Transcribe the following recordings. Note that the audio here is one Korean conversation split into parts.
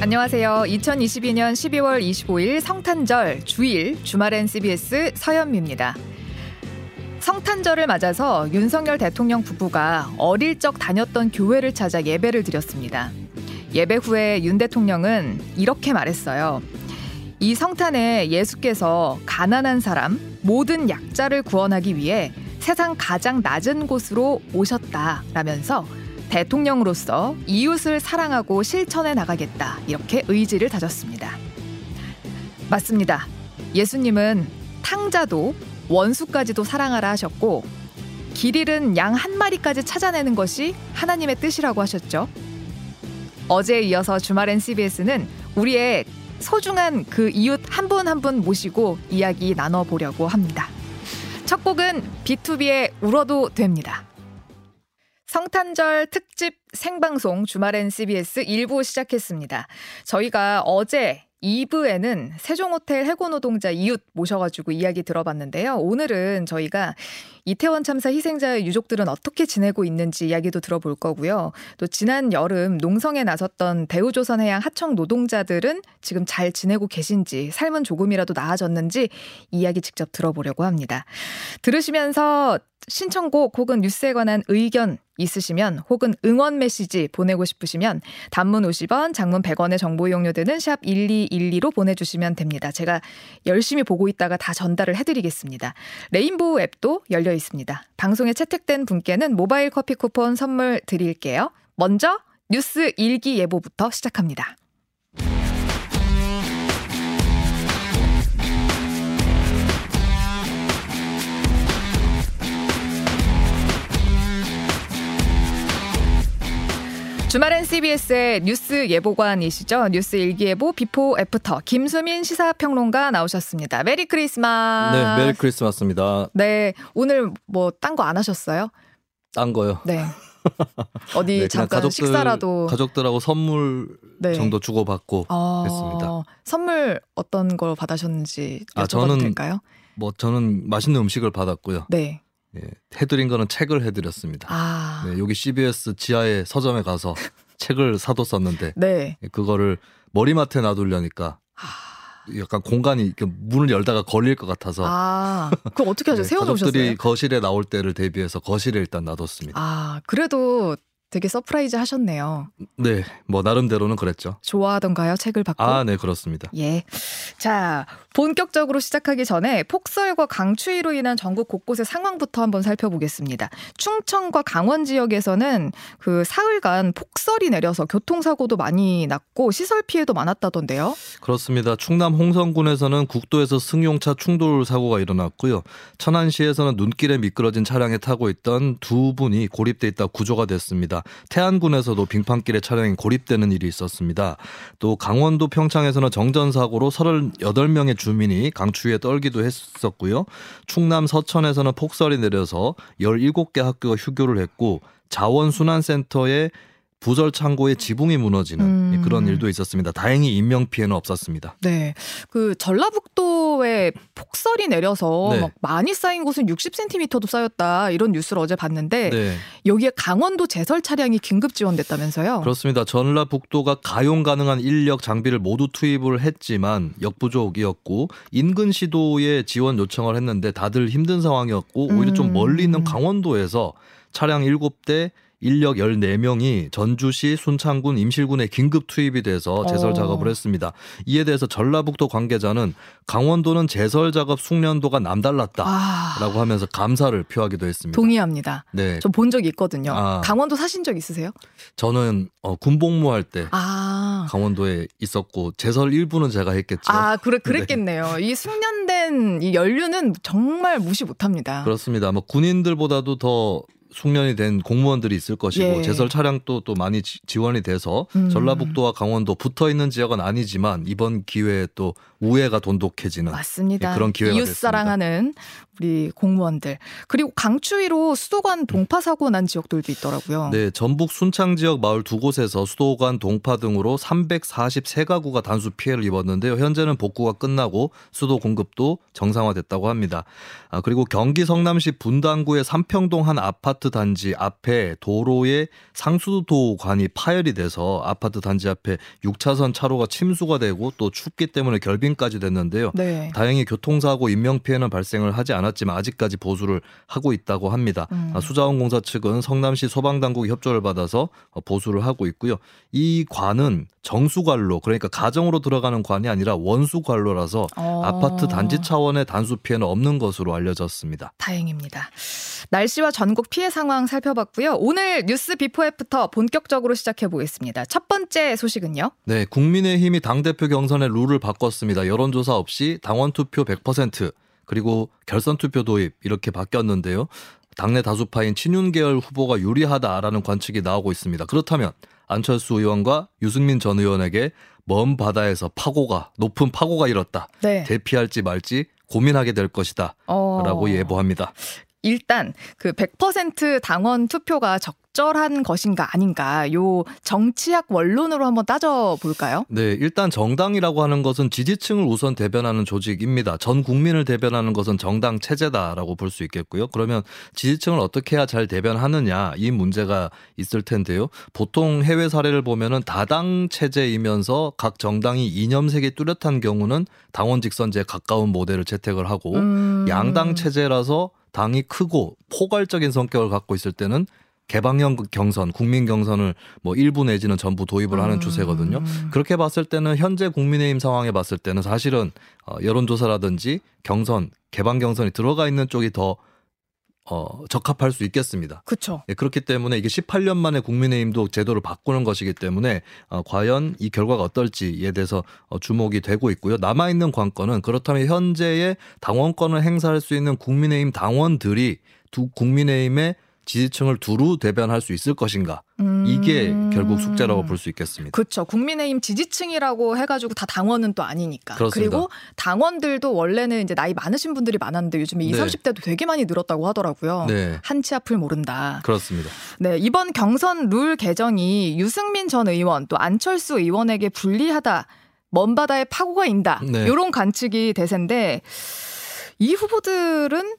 안녕하세요. 2022년 12월 25일 성탄절 주일 주말엔 CBS 서현미입니다. 성탄절을 맞아서 윤석열 대통령 부부가 어릴 적 다녔던 교회를 찾아 예배를 드렸습니다. 예배 후에 윤 대통령은 이렇게 말했어요. 이 성탄에 예수께서 가난한 사람, 모든 약자를 구원하기 위해 세상 가장 낮은 곳으로 오셨다라면서 대통령으로서 이웃을 사랑하고 실천해 나가겠다. 이렇게 의지를 다졌습니다. 맞습니다. 예수님은 탕자도 원수까지도 사랑하라 하셨고 길 잃은 양 한 마리까지 찾아내는 것이 하나님의 뜻이라고 하셨죠. 어제에 이어서 주말엔 CBS는 우리의 소중한 그 이웃 한 분 한 분 모시고 이야기 나눠보려고 합니다. 첫 곡은 B2B의 울어도 됩니다. 성탄절 특집 생방송 주말엔 CBS 1부 시작했습니다. 저희가 어제 2부에는 세종호텔 해고노동자 이웃 모셔가지고 이야기 들어봤는데요. 오늘은 저희가 이태원 참사 희생자의 유족들은 어떻게 지내고 있는지 이야기도 들어볼 거고요. 또 지난 여름 농성에 나섰던 대우조선 해양 하청 노동자들은 지금 잘 지내고 계신지 삶은 조금이라도 나아졌는지 이야기 직접 들어보려고 합니다. 들으시면서 신청곡 혹은 뉴스에 관한 의견 있으시면 혹은 응원 메시지 보내고 싶으시면 단문 50원, 장문 100원의 정보 이용료 드는 샵 1212로 보내주시면 됩니다. 제가 열심히 보고 있다가 다 전달을 해드리겠습니다. 레인보우 앱도 열려 있습니다. 방송에 채택된 분께는 모바일 커피 쿠폰 선물 드릴게요. 먼저 뉴스 일기 예보부터 시작합니다. 주말엔 CBS의 뉴스 예보관이시죠. 뉴스 일기예보 before after 김수민 시사평론가 나오셨습니다. Merry Christmas. 네, 메리 크리스마스입니다. 네, 오늘 뭐 딴 거 안 하셨어요? 딴 거요. 네. 어디 네, 잠깐 가족들, 식사라도 가족들하고 선물 네. 정도 주고받고 어, 했습니다. 선물 어떤 걸 받으셨는지 여쭤봐도 아, 저는 될까요? 뭐 저는 맛있는 음식을 받았고요. 네. 예, 해드린 거는 책을 해드렸습니다. 아. 네, 여기 CBS 지하의 서점에 가서 책을 사뒀었는데 네. 그거를 머리맡에 놔두려니까 아. 약간 공간이 문을 열다가 걸릴 것 같아서 아, 그럼 어떻게 하죠? 네, 세워놓으셨어요? 가족들이 거실에 나올 때를 대비해서 거실에 일단 놔뒀습니다. 아, 그래도 되게 surprise 하셨네요. 네, 뭐 나름대로는 그랬죠. 좋아하던가요? 책을 받고? 아, 네 그렇습니다. 예. 자, 본격적으로 시작하기 전에 폭설과 강추위로 인한 전국 곳곳의 상황부터 한번 살펴보겠습니다. 충청과 강원 지역에서는 그 사흘간 폭설이 내려서 교통사고도 많이 났고 시설 피해도 많았다던데요. 그렇습니다. 충남 홍성군에서는 국도에서 승용차 충돌 사고가 일어났고요. 천안시에서는 눈길에 미끄러진 차량에 타고 있던 두 분이 고립돼 있다 구조가 됐습니다. 태안군에서도 빙판길에 차량이 고립되는 일이 있었습니다. 또 강원도 평창에서는 정전 사고로 38명의 주민이 강추위에 떨기도 했었고요. 충남 서천에서는 폭설이 내려서 17개 학교가 휴교를 했고 자원순환센터에 부설 창고에 지붕이 무너지는 음. 그런 일도 있었습니다. 다행히 인명 피해는 없었습니다. 네. 그 전라북도에 폭설이 내려서 네. 막 많이 쌓인 곳은 60cm도 쌓였다. 이런 뉴스를 어제 봤는데 네, 여기에 강원도 제설 차량이 긴급 지원됐다면서요? 그렇습니다. 전라북도가 가용 가능한 인력 장비를 모두 투입을 했지만 역부족이었고 인근 시도에 지원 요청을 했는데 다들 힘든 상황이었고 오히려 좀 음. 멀리 있는 강원도에서 차량 7대 인력 14명이 전주시 순창군 임실군에 긴급 투입이 돼서 제설 어. 작업을 했습니다. 이에 대해서 전라북도 관계자는 강원도는 제설 작업 숙련도가 남달랐다라고 아, 하면서 감사를 표하기도 했습니다. 동의합니다. 네. 저 본 적이 있거든요. 아. 강원도 사신 적 있으세요? 저는 어, 군복무할 때 아. 강원도에 있었고 제설 일부는 제가 했겠죠. 아, 그래, 그랬겠네요. 이 숙련된 이 연륜은 정말 무시 못 합니다. 그렇습니다. 뭐 군인들보다도 더 숙련이 된 공무원들이 있을 것이고 예. 제설 차량도 또 많이 지, 지원이 돼서 음. 전라북도와 강원도 붙어 있는 지역은 아니지만 이번 기회에 또 우애가 돈독해지는 맞습니다. 예, 그런 기회가 이웃 됐습니다. 사랑하는 우리 공무원들 그리고 강추위로 수도관 동파 사고 난 지역들도 있더라고요. 네, 전북 순창 지역 마을 두 곳에서 수도관 동파 등으로 343가구가 단수 피해를 입었는데요. 현재는 복구가 끝나고 수도 공급도 정상화됐다고 합니다. 아, 그리고 경기 성남시 분당구의 삼평동 한 아파트 단지 앞에 도로에 상수도관이 파열이 돼서 아파트 단지 앞에 6차선 차로가 침수가 되고 또 춥기 때문에 결빙 까지 됐는데요. 네. 다행히 교통사고 인명 피해는 발생을 하지 않았지만 아직까지 보수를 하고 있다고 합니다. 음. 아, 수자원공사 측은 성남시 소방당국이 협조를 받아서 보수를 하고 있고요. 이 관은 정수관로 그러니까 가정으로 들어가는 관이 아니라 원수관로라서 어. 아파트 단지 차원의 단수 피해는 없는 것으로 알려졌습니다. 다행입니다. 날씨와 전국 피해 상황 살펴봤고요. 오늘 뉴스 before after 본격적으로 시작해 보겠습니다. 첫 번째 소식은요? 네, 국민의힘이 당 대표 경선의 룰을 바꿨습니다. 여론조사 없이 당원 투표 100% 그리고 결선 투표 도입 이렇게 바뀌었는데요. 당내 다수파인 친윤 계열 후보가 유리하다라는 관측이 나오고 있습니다. 그렇다면 안철수 의원과 유승민 전 의원에게 먼 바다에서 파고가 높은 파고가 일었다. 네. 대피할지 말지 고민하게 될 것이다. 어... 라고 예보합니다. 일단 그 100% 당원 투표가 적 적절한 것인가 아닌가 요 정치학 원론으로 한번 따져 볼까요? 네, 일단 정당이라고 하는 것은 지지층을 우선 대변하는 조직입니다. 전 국민을 대변하는 것은 정당 체제다라고 볼 수 있겠고요. 그러면 지지층을 어떻게 해야 잘 대변하느냐 이 문제가 있을 텐데요. 보통 해외 사례를 보면은 다당 체제이면서 각 정당이 이념색이 뚜렷한 경우는 당원 직선제에 가까운 모델을 채택을 하고 음... 양당 체제라서 당이 크고 포괄적인 성격을 갖고 있을 때는 개방형 경선, 국민 경선을 뭐 일부 내지는 전부 도입을 하는 음. 추세거든요. 그렇게 봤을 때는 현재 국민의힘 상황에 봤을 때는 사실은 어, 여론조사라든지 경선, 개방 경선이 들어가 있는 쪽이 더 어, 적합할 수 있겠습니다. 그렇죠. 예, 그렇기 때문에 이게 18년 만에 국민의힘도 제도를 바꾸는 것이기 때문에 어, 과연 이 결과가 어떨지에 대해서 어, 주목이 되고 있고요. 남아 있는 관건은 그렇다면 현재의 당원권을 행사할 수 있는 국민의힘 당원들이 두 국민의힘의 지지층을 두루 대변할 수 있을 것인가 음. 이게 결국 숙제라고 볼 수 있겠습니다. 그렇죠. 국민의힘 지지층이라고 해가지고 다 당원은 또 아니니까. 그렇습니다. 그리고 당원들도 원래는 이제 나이 많으신 분들이 많았는데 요즘에 네. 20, 30대도 되게 많이 늘었다고 하더라고요. 네. 한치 앞을 모른다. 그렇습니다. 네 이번 경선 룰 개정이 유승민 전 의원 또 안철수 의원에게 불리하다. 먼 바다에 파고가 인다. 네. 이런 관측이 대세인데 이 후보들은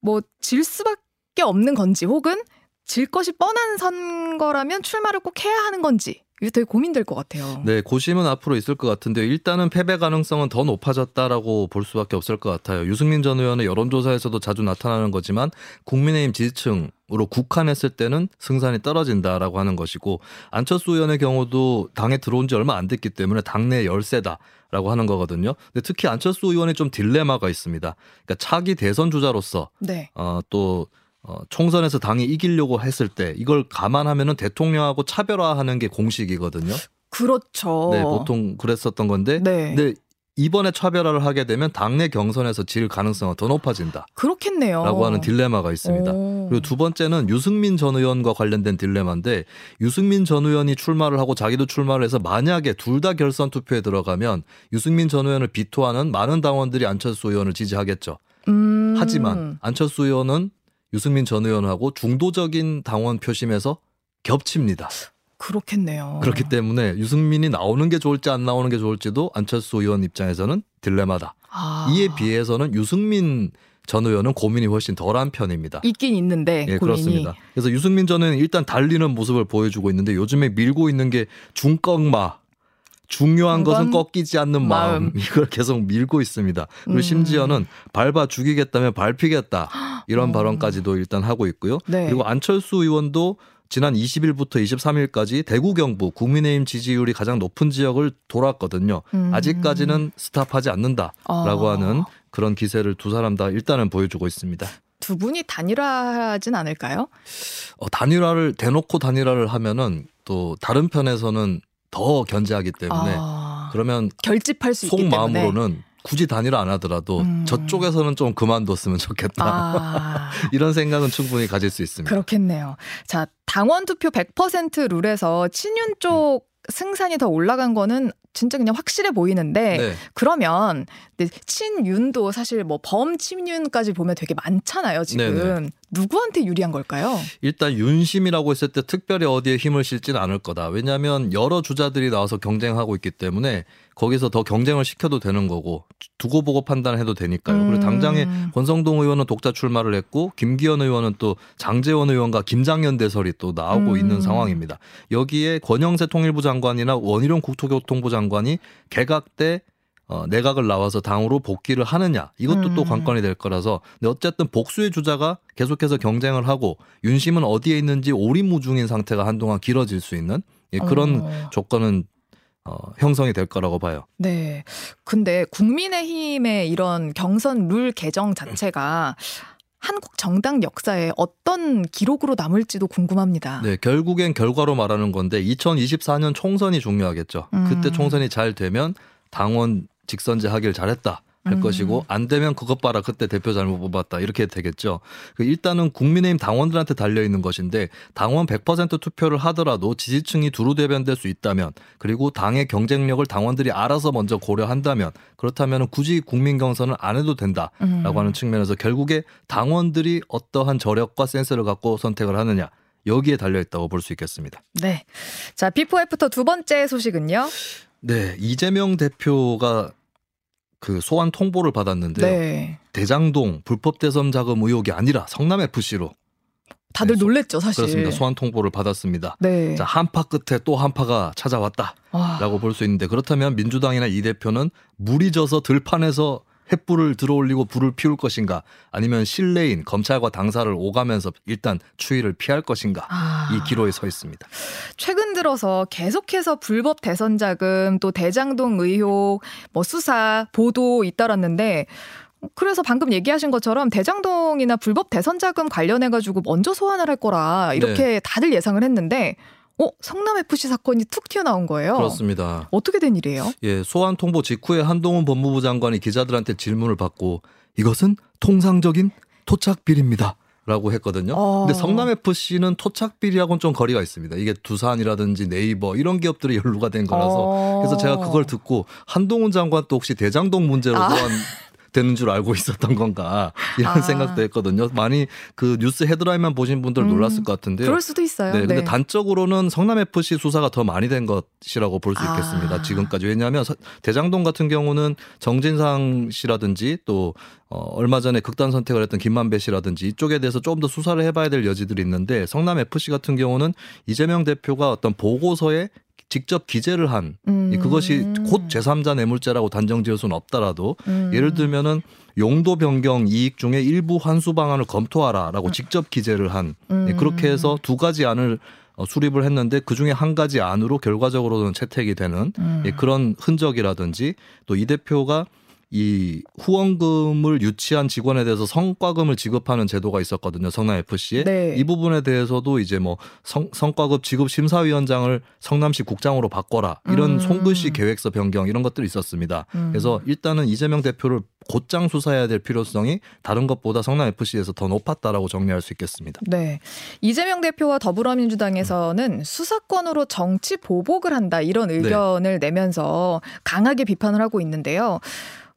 뭐 질 수밖에 게 없는 건지 혹은 질 것이 뻔한 선거라면 출마를 꼭 해야 하는 건지 이게 되게 고민될 것 같아요. 네, 고심은 앞으로 있을 것 같은데 일단은 패배 가능성은 더 높아졌다라고 볼 수밖에 없을 것 같아요. 유승민 전 의원의 여론조사에서도 자주 나타나는 거지만 국민의힘 지지층 으로 국한했을 때는 승산이 떨어진다라고 하는 것이고 안철수 의원의 경우도 당에 들어온 지 얼마 안 됐기 때문에 당내 열세다. 라고 하는 거거든요. 근데 특히 안철수 의원이 좀 딜레마가 있습니다. 그러니까 차기 대선 주자로서 네. 어, 또 어, 총선에서 당이 이기려고 했을 때 이걸 감안하면은 대통령하고 차별화하는 게 공식이거든요. 그렇죠. 네, 보통 그랬었던 건데. 네. 근데 이번에 차별화를 하게 되면 당내 경선에서 질 가능성은 더 높아진다. 그렇겠네요. 라고 하는 딜레마가 있습니다. 오. 그리고 두 번째는 유승민 전 의원과 관련된 딜레마인데 유승민 전 의원이 출마를 하고 자기도 출마를 해서 만약에 둘 다 결선 투표에 들어가면 유승민 전 의원을 비토하는 많은 당원들이 안철수 의원을 지지하겠죠. 음. 하지만 안철수 의원은 유승민 전 의원하고 중도적인 당원 표심에서 겹칩니다. 그렇겠네요. 그렇기 때문에 유승민이 나오는 게 좋을지 안 나오는 게 좋을지도 안철수 의원 입장에서는 딜레마다. 아. 이에 비해서는 유승민 전 의원은 고민이 훨씬 덜한 편입니다. 있긴 있는데 예, 고민이. 그렇습니다. 그래서 유승민 전 의원은 일단 달리는 모습을 보여주고 있는데 요즘에 밀고 있는 게 중꺾마 중요한 것은 꺾이지 않는 마음. 마음. 이걸 계속 밀고 있습니다. 그리고 음. 심지어는 밟아 죽이겠다면 밟히겠다 이런 음. 발언까지도 일단 하고 있고요. 네. 그리고 안철수 의원도 지난 20일부터 23일까지 대구 경북 국민의힘 지지율이 가장 높은 지역을 돌았거든요. 음. 아직까지는 스탑하지 않는다라고 아. 하는 그런 기세를 두 사람 다 일단은 보여주고 있습니다. 두 분이 단일화하진 않을까요? 어, 단일화를 대놓고 단일화를 하면은 또 다른 편에서는 더 견제하기 때문에 아, 그러면 결집할 수 속마음으로는 굳이 단일화 안 하더라도 음. 저쪽에서는 좀 그만뒀으면 좋겠다. 아. 이런 생각은 충분히 가질 수 있습니다. 그렇겠네요. 자, 당원 투표 100% 룰에서 친윤 쪽 음. 승산이 더 올라간 거는 진짜 그냥 확실해 보이는데 네. 그러면 친윤도 사실 뭐 범친윤까지 보면 되게 많잖아요 지금 네네. 누구한테 유리한 걸까요? 일단 윤심이라고 했을 때 특별히 어디에 힘을 실지는 않을 거다. 왜냐하면 여러 주자들이 나와서 경쟁하고 있기 때문에 거기서 더 경쟁을 시켜도 되는 거고 두고 보고 판단해도 되니까요. 음. 그리고 당장에 권성동 의원은 독자 출마를 했고 김기현 의원은 또 장재원 의원과 김장현 대설이 또 나오고 음. 있는 상황입니다. 여기에 권영세 통일부 장관이나 원희룡 국토교통부 장관 이 개각 때 어, 내각을 나와서 당으로 복귀를 하느냐 이것도 음. 또 관건이 될 거라서 근데 어쨌든 복수의 주자가 계속해서 경쟁을 하고 윤심은 어디에 있는지 오리무중인 상태가 한동안 길어질 수 있는 예, 그런 어. 조건은 어, 형성이 될 거라고 봐요. 네. 근데 국민의힘의 이런 경선 룰 개정 자체가 한국 정당 역사에 어떤 기록으로 남을지도 궁금합니다. 네, 결국엔 결과로 말하는 건데 2024년 총선이 중요하겠죠. 음. 그때 총선이 잘 되면 당원 직선제 하길 잘했다. 할 음. 것이고 안 되면 그것 봐라 그때 대표 잘못 뽑았다 이렇게 되겠죠. 그 일단은 국민의힘 당원들한테 달려 있는 것인데 당원 100% 투표를 하더라도 지지층이 두루 대변될 수 있다면 그리고 당의 경쟁력을 당원들이 알아서 먼저 고려한다면 그렇다면 굳이 국민 경선을 안 해도 된다라고 음. 하는 측면에서 결국에 당원들이 어떠한 저력과 센스를 갖고 선택을 하느냐 여기에 달려 있다고 볼 수 있겠습니다. 네. 자, before after 두 번째 소식은요. 네, 이재명 대표가 그 소환 통보를 받았는데요. 네. 대장동 불법 대선 자금 의혹이 아니라 성남 FC로 다들 네, 놀랬죠, 사실. 그렇습니다. 소환 통보를 받았습니다. 네. 자, 한파 끝에 또 한파가 찾아왔다라고 볼 수 있는데 그렇다면 민주당이나 이 대표는 무리 져서 들판에서 횃불을 들어올리고 불을 피울 것인가 아니면 실내인 검찰과 당사를 오가면서 일단 추위를 피할 것인가 아. 이 기로에 서 있습니다. 최근 들어서 계속해서 불법 대선 자금 또 대장동 의혹 뭐 수사 보도 잇따랐는데 그래서 방금 얘기하신 것처럼 대장동이나 불법 대선 자금 관련해 가지고 먼저 소환을 할 거라 이렇게 네. 다들 예상을 했는데 어, 성남 FC 사건이 툭 튀어나온 거예요. 그렇습니다. 어떻게 된 일이에요? 예, 소환 통보 직후에 한동훈 법무부 장관이 기자들한테 질문을 받고 이것은 통상적인 토착 비리입니다. 라고 했거든요. 어. 근데 성남 FC는 토착 비리하고는 좀 거리가 있습니다. 이게 두산이라든지 네이버 이런 기업들이 연루가 된 거라서 어. 그래서 제가 그걸 듣고 한동훈 장관 또 혹시 대장동 문제로 아. 소환 되는 줄 알고 있었던 건가 이런 아. 생각도 했거든요. 많이 그 뉴스 헤드라인만 보신 분들 놀랐을 음, 것 같은데요. 그럴 수도 있어요. 네, 근데 네. 단적으로는 성남 FC 수사가 더 많이 된 것이라고 볼수 아. 있겠습니다. 아. 지금까지 왜냐하면 대장동 같은 경우는 정진상 씨라든지 또 어, 얼마 전에 극단 선택을 했던 김만배 씨라든지 이쪽에 대해서 조금 더 수사를 해봐야 될 여지들이 있는데 성남 FC 같은 경우는 이재명 대표가 어떤 보고서에 직접 기재를 한 음. 그것이 곧 제3자 뇌물죄라고 단정 지을 수는 없더라도 음. 예를 들면은 용도 변경 이익 중에 일부 환수 방안을 검토하라라고 음. 직접 기재를 한 음. 그렇게 해서 두 가지 안을 어, 수립을 했는데 그 중에 한 가지 안으로 결과적으로는 채택이 되는 음. 그런 흔적이라든지 또 이 대표가 이 후원금을 유치한 직원에 대해서 성과금을 지급하는 제도가 있었거든요. 성남 FC에. 네. 이 부분에 대해서도 이제 뭐 성, 성과급 지급 심사위원장을 성남시 국장으로 바꿔라. 이런 음. 송글씨 계획서 변경 이런 것들이 있었습니다. 음. 그래서 일단은 이재명 대표를 곧장 수사해야 될 필요성이 다른 것보다 성남 FC에서 더 높았다라고 정리할 수 있겠습니다. 네. 이재명 대표와 더불어민주당에서는 음. 수사권으로 정치 보복을 한다 이런 네. 의견을 네. 내면서 강하게 비판을 하고 있는데요.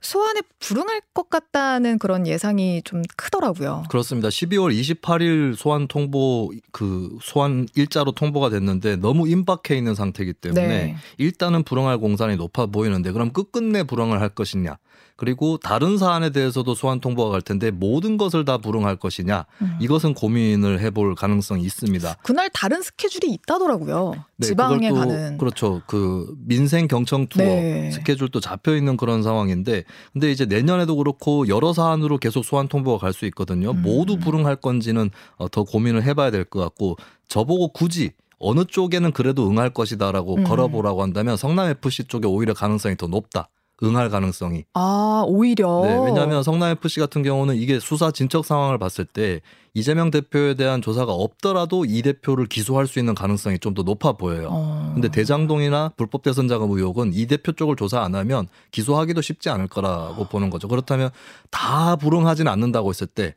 소환에 불응할 것 같다는 그런 예상이 좀 크더라고요. 그렇습니다. 12월 28일 소환 통보 그 소환 일자로 통보가 됐는데 너무 임박해 있는 상태이기 때문에 네. 일단은 불응할 공산이 높아 보이는데 그럼 끝끝내 불응을 할 것이냐? 그리고 다른 사안에 대해서도 소환 통보가 갈 텐데 모든 것을 다 불응할 것이냐 음. 이것은 고민을 해볼 가능성이 있습니다. 그날 다른 스케줄이 있다더라고요. 네, 지방에 가는 그렇죠. 그 민생 경청 투어 네. 스케줄도 잡혀 있는 그런 상황인데 근데 이제 내년에도 그렇고 여러 사안으로 계속 소환 통보가 갈 수 있거든요. 음. 모두 불응할 건지는 어, 더 고민을 해봐야 될 것 같고 저보고 굳이 어느 쪽에는 그래도 응할 것이다라고 음. 걸어보라고 한다면 성남 FC 쪽에 오히려 가능성이 더 높다. 응할 가능성이. 아, 오히려. 네, 왜냐하면 성남 FC 같은 경우는 이게 수사 진척 상황을 봤을 때 이재명 대표에 대한 조사가 없더라도 이 대표를 기소할 수 있는 가능성이 좀 더 높아 보여요. 어. 근데 대장동이나 불법 대선 자금 의혹은 이 대표 쪽을 조사 안 하면 기소하기도 쉽지 않을 거라고 보는 거죠. 그렇다면 다 불응하지는 않는다고 했을 때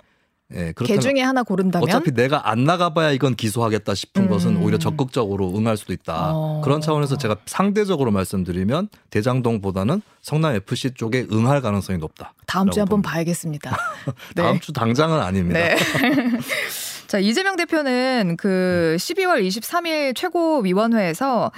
예, 개 중에 하나 고른다면 어차피 내가 안 나가봐야 이건 기소하겠다 싶은 음. 것은 오히려 적극적으로 응할 수도 있다. 어. 그런 차원에서 제가 상대적으로 말씀드리면 대장동보다는 성남 FC 쪽에 응할 가능성이 높다. 다음 주에 한번. 봐야겠습니다. 다음 주 당장은 아닙니다. 네. 자, 이재명 대표는 그 12월 23일 최고위원회에서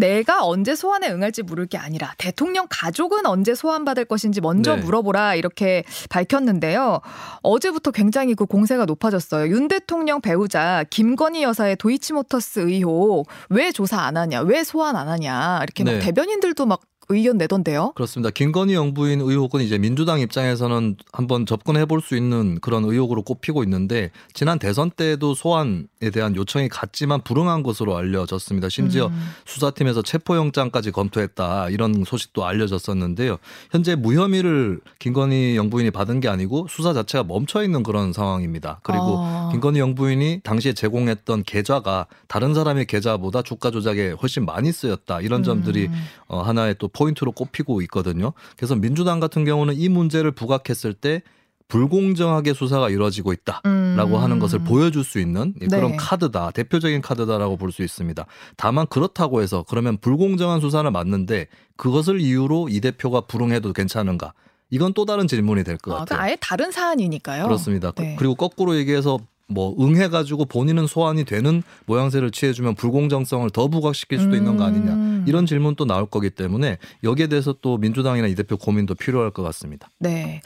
내가 언제 소환에 응할지 물을 게 아니라 대통령 가족은 언제 소환받을 것인지 먼저 네. 물어보라 이렇게 밝혔는데요. 어제부터 굉장히 그 공세가 높아졌어요. 윤 대통령 배우자 김건희 여사의 도이치모터스 의혹 왜 조사 안 하냐, 왜 소환 안 하냐 이렇게 막 네. 대변인들도 막 의견 내던데요. 그렇습니다. 김건희 영부인 의혹은 이제 민주당 입장에서는 한번 접근해 볼 수 있는 그런 의혹으로 꼽히고 있는데 지난 대선 때도 소환에 대한 요청이 갔지만 불응한 것으로 알려졌습니다. 심지어 음. 수사팀에서 체포영장까지 검토했다 이런 소식도 알려졌었는데요. 현재 무혐의를 김건희 영부인이 받은 게 아니고 수사 자체가 멈춰 있는 그런 상황입니다. 그리고 아. 김건희 영부인이 당시에 제공했던 계좌가 다른 사람의 계좌보다 주가 조작에 훨씬 많이 쓰였다 이런 점들이 음. 어, 하나의 또 포인트로 꼽히고 있거든요. 그래서 민주당 같은 경우는 이 문제를 부각했을 때 불공정하게 수사가 이루어지고 있다. 라고 음. 하는 것을 보여줄 수 있는 예, 그런 네. 카드다. 대표적인 카드다라고 볼 수 있습니다. 다만 그렇다고 해서 그러면 불공정한 수사는 맞는데 그것을 이유로 이 대표가 불응해도 괜찮은가? 이건 또 다른 질문이 될것 아, 같아요. 아예 다른 사안이니까요. 그렇습니다. 네. 그리고 거꾸로 얘기해서 뭐 응해가지고 본인은 소환이 되는 모양새를 취해주면 불공정성을 더 부각시킬 수도 있는 거 아니냐 음. 이런 질문 또 나올 거기 때문에 여기에 대해서 또 민주당이나 이 대표 고민도 필요할 것 같습니다. 네.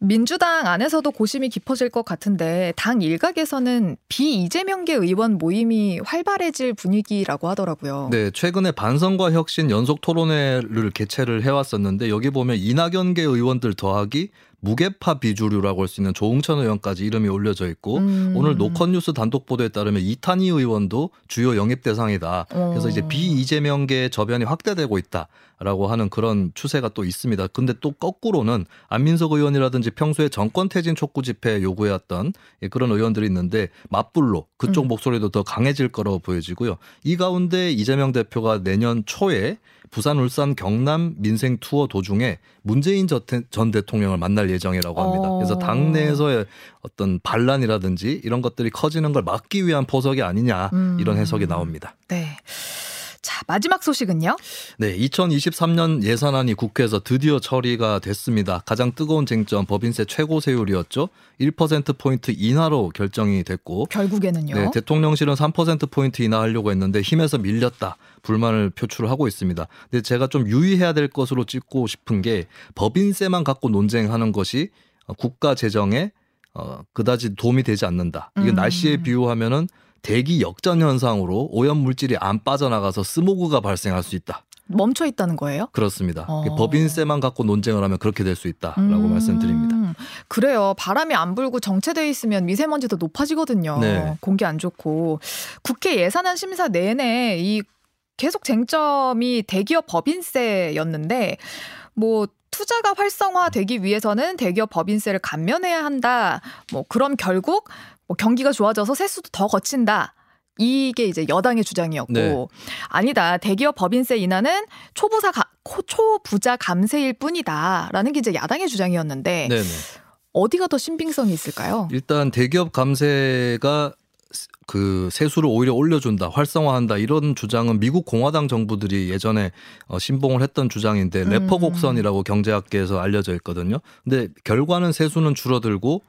민주당 안에서도 고심이 깊어질 것 같은데 당 일각에서는 비이재명계 의원 모임이 활발해질 분위기라고 하더라고요. 네, 최근에 반성과 혁신 연속 토론회를 개최를 해왔었는데 여기 보면 이낙연계 의원들 더하기 무게파 비주류라고 할 수 있는 조응천 의원까지 이름이 올려져 있고 음. 오늘 노컷뉴스 단독 보도에 따르면 이탄희 의원도 주요 영입 대상이다. 그래서 어. 이제 비이재명계의 저변이 확대되고 있다라고 하는 그런 추세가 또 있습니다. 근데 또 거꾸로는 안민석 의원이라든지 평소에 정권 퇴진 촉구 집회 요구해왔던 예, 그런 의원들이 있는데 맞불로 그쪽 음. 목소리도 더 강해질 거라고 보여지고요. 이 가운데 이재명 대표가 내년 초에 부산, 울산, 경남 민생 투어 도중에 문재인 전 대- 대통령을 만날 예정이라고 합니다. 그래서 어. 당내에서의 어떤 반란이라든지 이런 것들이 커지는 걸 막기 위한 포석이 아니냐 음. 이런 해석이 나옵니다. 네. 자, 마지막 소식은요? 네, 2023년 예산안이 국회에서 드디어 처리가 됐습니다. 가장 뜨거운 쟁점 법인세 최고 세율이었죠. 1%포인트 인하로 결정이 됐고 결국에는요. 네, 대통령실은 3%포인트 인하하려고 했는데 힘에서 밀렸다. 불만을 표출하고 있습니다. 근데 제가 좀 유의해야 될 것으로 찍고 싶은 게 법인세만 갖고 논쟁하는 것이 어, 국가 재정에 어, 그다지 도움이 되지 않는다. 이건 음. 날씨에 비유하면은 대기 역전 현상으로 오염 물질이 안 빠져나가서 스모그가 발생할 수 있다. 멈춰 있다는 거예요? 그렇습니다. 어. 법인세만 갖고 논쟁을 하면 그렇게 될 수 있다라고 음, 말씀드립니다. 그래요. 바람이 안 불고 정체돼 있으면 미세먼지도 높아지거든요. 네. 공기 안 좋고. 국회 예산안 심사 내내 이 계속 쟁점이 대기업 법인세였는데 뭐 투자가 활성화되기 위해서는 대기업 법인세를 감면해야 한다. 뭐 그럼 결국 뭐 경기가 좋아져서 세수도 더 거친다. 이게 이제 여당의 주장이었고 네. 아니다 대기업 법인세 인하는 초부자 가, 코- 초부자 감세일 뿐이다라는 게 이제 야당의 주장이었는데 네네. 어디가 더 신빙성이 있을까요? 일단 대기업 감세가 그 세수를 오히려 올려준다, 활성화한다 이런 주장은 미국 공화당 정부들이 예전에 어, 신봉을 했던 주장인데 음. 래퍼 곡선이라고 경제학계에서 알려져 있거든요. 근데 결과는 세수는 줄어들고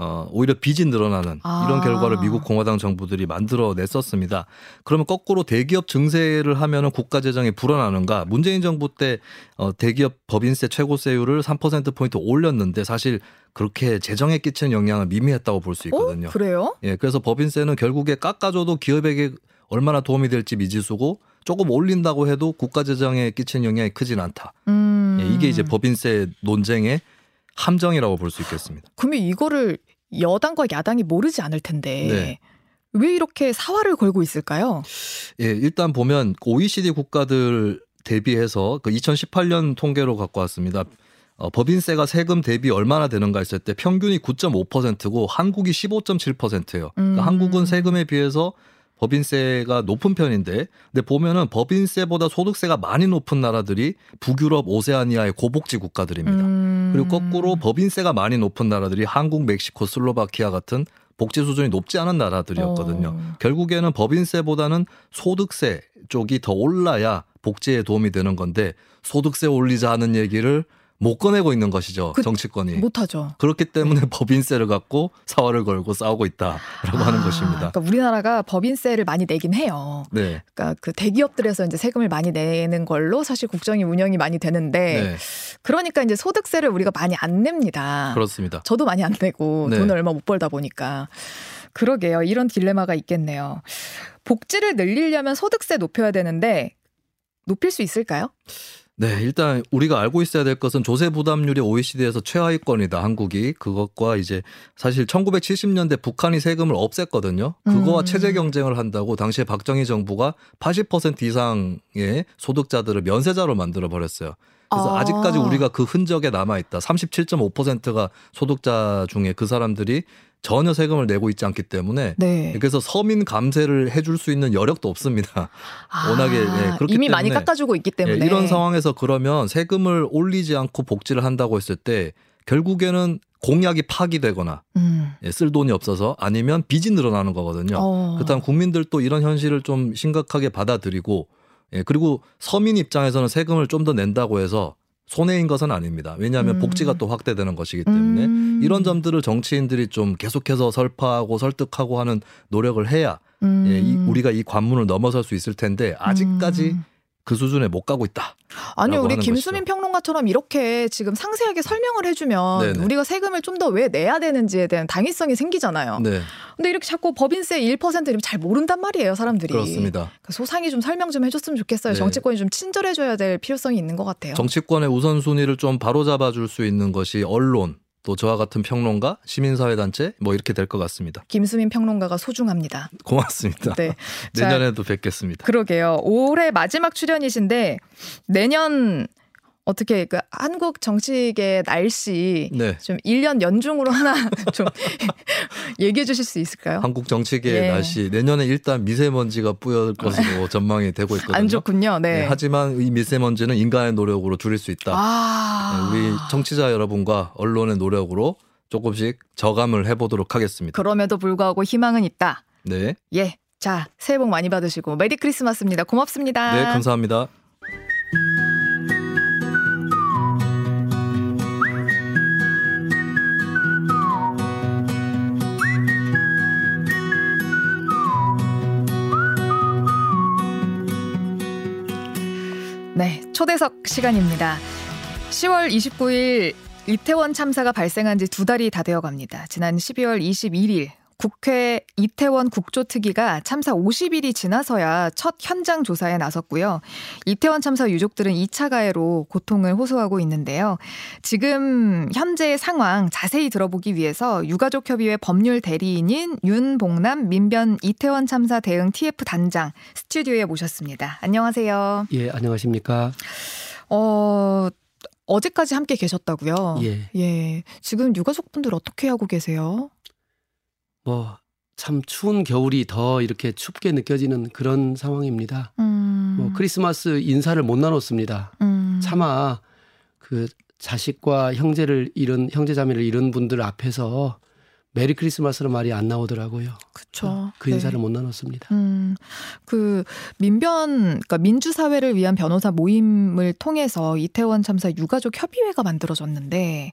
어, 오히려 빚이 늘어나는 아. 이런 결과를 미국 공화당 정부들이 만들어 냈었습니다. 그러면 거꾸로 대기업 증세를 하면은 국가 재정이 불어나는가? 문재인 정부 때 어, 대기업 법인세 최고세율을 3%포인트 올렸는데 사실 그렇게 재정에 끼치는 영향을 미미했다고 볼 수 있거든요. 어? 그래요? 예, 그래서 법인세는 결국에 깎아줘도 기업에게 얼마나 도움이 될지 미지수고 조금 올린다고 해도 국가 재정에 끼치는 영향이 크진 않다. 음. 예, 이게 이제 법인세 논쟁의 함정이라고 볼 수 있겠습니다. 그러면 이거를 여당과 야당이 모르지 않을 텐데 네. 왜 이렇게 사활을 걸고 있을까요? 예, 일단 보면 OECD 국가들 대비해서 그 2018년 통계로 갖고 왔습니다. 어, 법인세가 세금 대비 얼마나 되는가 했을 때 평균이 9.5%고 한국이 15.7%예요. 음. 그러니까 한국은 세금에 비해서 법인세가 높은 편인데, 근데 보면은 법인세보다 소득세가 많이 높은 나라들이 북유럽, 오세아니아의 고복지 국가들입니다. 음. 음. 그리고 거꾸로 법인세가 많이 높은 나라들이 한국, 멕시코, 슬로바키아 같은 복지 수준이 높지 않은 나라들이었거든요. 어. 결국에는 법인세보다는 소득세 쪽이 더 올라야 복지에 도움이 되는 건데 소득세 올리자 하는 얘기를 못 꺼내고 있는 것이죠. 그- 정치권이. 못하죠. 그렇기 때문에 법인세를 갖고 사활을 걸고 싸우고 있다라고 하는 아, 것입니다. 그러니까 우리나라가 법인세를 많이 내긴 해요. 네. 그러니까 그 대기업들에서 이제 세금을 많이 내는 걸로 사실 국정이 운영이 많이 되는데 네. 그러니까 이제 소득세를 우리가 많이 안 냅니다. 그렇습니다. 저도 많이 안 내고 네. 돈을 얼마 못 벌다 보니까 그러게요. 이런 딜레마가 있겠네요. 복지를 늘리려면 소득세 높여야 되는데 높일 수 있을까요? 네, 일단 우리가 알고 있어야 될 것은 조세 부담률이 OECD에서 최하위권이다. 한국이 그것과 이제 사실 1970년대 북한이 세금을 없앴거든요. 그거와 음. 체제 경쟁을 한다고 당시에 박정희 정부가 80% 이상의 소득자들을 면세자로 만들어 버렸어요. 그래서 아. 아. 직까지 우리가 그 흔적에 남아 있다. 37.5%가 소득자 중에 그 사람들이 전혀 세금을 내고 있지 않기 때문에 네. 그래서 서민 감세를 해줄 수 있는 여력도 없습니다. 아, 워낙에, 예, 그렇기 이미 많이 때문에 깎아주고 있기 때문에 예, 이런 상황에서 그러면 세금을 올리지 않고 복지를 한다고 했을 때 결국에는 공약이 파기되거나 음. 예, 쓸 돈이 없어서 아니면 빚이 늘어나는 거거든요. 어. 그렇다면 국민들도 이런 현실을 좀 심각하게 받아들이고 예, 그리고 서민 입장에서는 세금을 좀 더 낸다고 해서 손해인 것은 아닙니다. 왜냐하면 음. 복지가 또 확대되는 것이기 때문에 음. 이런 점들을 정치인들이 좀 계속해서 설파하고 설득하고 하는 노력을 해야 음. 예, 이, 우리가 이 관문을 넘어설 수 있을 텐데 아직까지 음. 그 수준에 못 가고 있다. 아니 우리 김수민 평론가처럼 이렇게 지금 상세하게 설명을 해주면 네네. 우리가 세금을 좀 더 왜 내야 되는지에 대한 당위성이 생기잖아요. 네, 근데 이렇게 자꾸 법인세 1%를 잘 모른단 말이에요, 사람들이. 그렇습니다. 그러니까 소상히 좀 설명 좀 해줬으면 좋겠어요. 네. 정치권이 좀 친절해줘야 될 필요성이 있는 것 같아요. 정치권의 우선순위를 좀 바로잡아 줄 수 있는 것이 언론, 또 저와 같은 평론가, 시민사회단체 뭐 이렇게 될 것 같습니다. 김수민 평론가가 소중합니다. 고맙습니다. 네. 자, 내년에도 뵙겠습니다. 그러게요. 올해 마지막 출연이신데 내년 어떻게 그 한국 정치계 날씨 네. 좀 1년 연중으로 하나 좀 얘기해 주실 수 있을까요? 한국 정치계의 예. 날씨 내년에 일단 미세먼지가 뿌연 것으로 전망이 되고 있거든요. 안 좋군요. 네, 네. 하지만 이 미세먼지는 인간의 노력으로 줄일 수 있다. 아. 네, 우리 청취자 여러분과 언론의 노력으로 조금씩 저감을 해보도록 하겠습니다. 그럼에도 불구하고 희망은 있다. 네, 예. 자, 새해 복 많이 받으시고 메리 크리스마스입니다. 고맙습니다. 네 감사합니다. 네, 초대석 시간입니다. 10월 29일 이태원 참사가 발생한 지 두 달이 다 되어 갑니다. 지난 12월 21일 국회 이태원 국조특위가 참사 50일이 지나서야 첫 현장 조사에 나섰고요. 이태원 참사 유족들은 2차 가해로 고통을 호소하고 있는데요. 지금 현재의 상황 자세히 들어보기 위해서 유가족협의회 법률 대리인인 윤봉남 민변 이태원 참사 대응 TF 단장 스튜디오에 모셨습니다. 안녕하세요. 예, 안녕하십니까? 어, 어제까지 함께 계셨다고요? 예. 예. 지금 유가족분들 어떻게 하고 계세요? 뭐 참 추운 겨울이 더 이렇게 춥게 느껴지는 그런 상황입니다. 음. 뭐 크리스마스 인사를 못 나눴습니다. 음. 차마 그 자식과 형제를 잃은 형제 자매를 잃은 분들 앞에서 메리 크리스마스는 말이 안 나오더라고요. 그쵸. 그 네. 인사를 못 나눴습니다. 음, 그 민변, 그러니까 민주 사회를 위한 변호사 모임을 통해서 이태원 참사 유가족 협의회가 만들어졌는데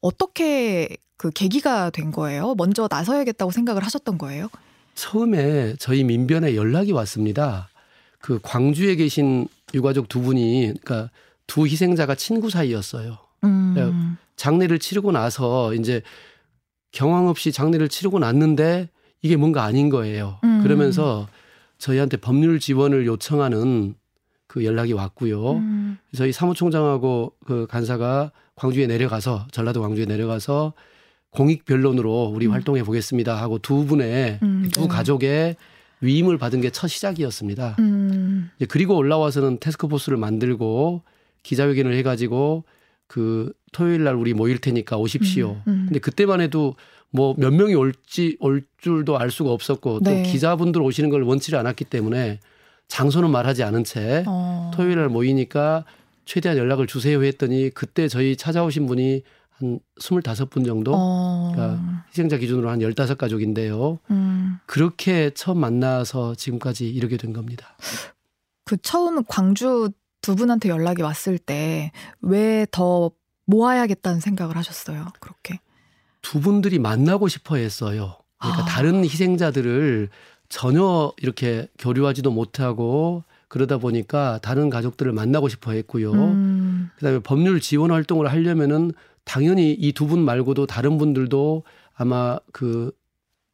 어떻게 그 계기가 된 거예요? 먼저 나서야겠다고 생각을 하셨던 거예요? 처음에 저희 민변에 연락이 왔습니다. 그 광주에 계신 유가족 두 분이 그러니까 두 희생자가 친구 사이였어요. 음, 장례를 치르고 나서 이제 경황 없이 장례를 치르고 났는데 이게 뭔가 아닌 거예요. 음. 그러면서 저희한테 법률 지원을 요청하는 그 연락이 왔고요. 음, 저희 사무총장하고 그 간사가 광주에 내려가서 전라도 광주에 내려가서 공익 변론으로 우리 음. 활동해 보겠습니다 하고 두 분의 음, 두 네. 가족의 위임을 받은 게 첫 시작이었습니다. 음, 그리고 올라와서는 테스크포스를 만들고 기자회견을 해가지고 그 토요일 날 우리 모일 테니까 오십시오. 음, 음. 근데 그때만 해도 뭐 몇 명이 올지 올 줄도 알 수가 없었고 또 네. 기자분들 오시는 걸 원치를 않았기 때문에 장소는 말하지 않은 채 어. 토요일 날 모이니까 최대한 연락을 주세요 했더니 그때 저희 찾아오신 분이 한 25분 정도 어. 그러니까 희생자 기준으로 한 15가족인데요. 음. 그렇게 처음 만나서 지금까지 이르게 된 겁니다. 그 처음 광주 두 분한테 연락이 왔을 때 왜 더 모아야겠다는 생각을 하셨어요? 그렇게. 두 분들이 만나고 싶어 했어요. 그러니까 아. 다른 희생자들을 전혀 이렇게 교류하지도 못하고 그러다 보니까 다른 가족들을 만나고 싶어 했고요. 음. 그다음에 법률 지원 활동을 하려면은 당연히 이 두 분 말고도 다른 분들도 아마 그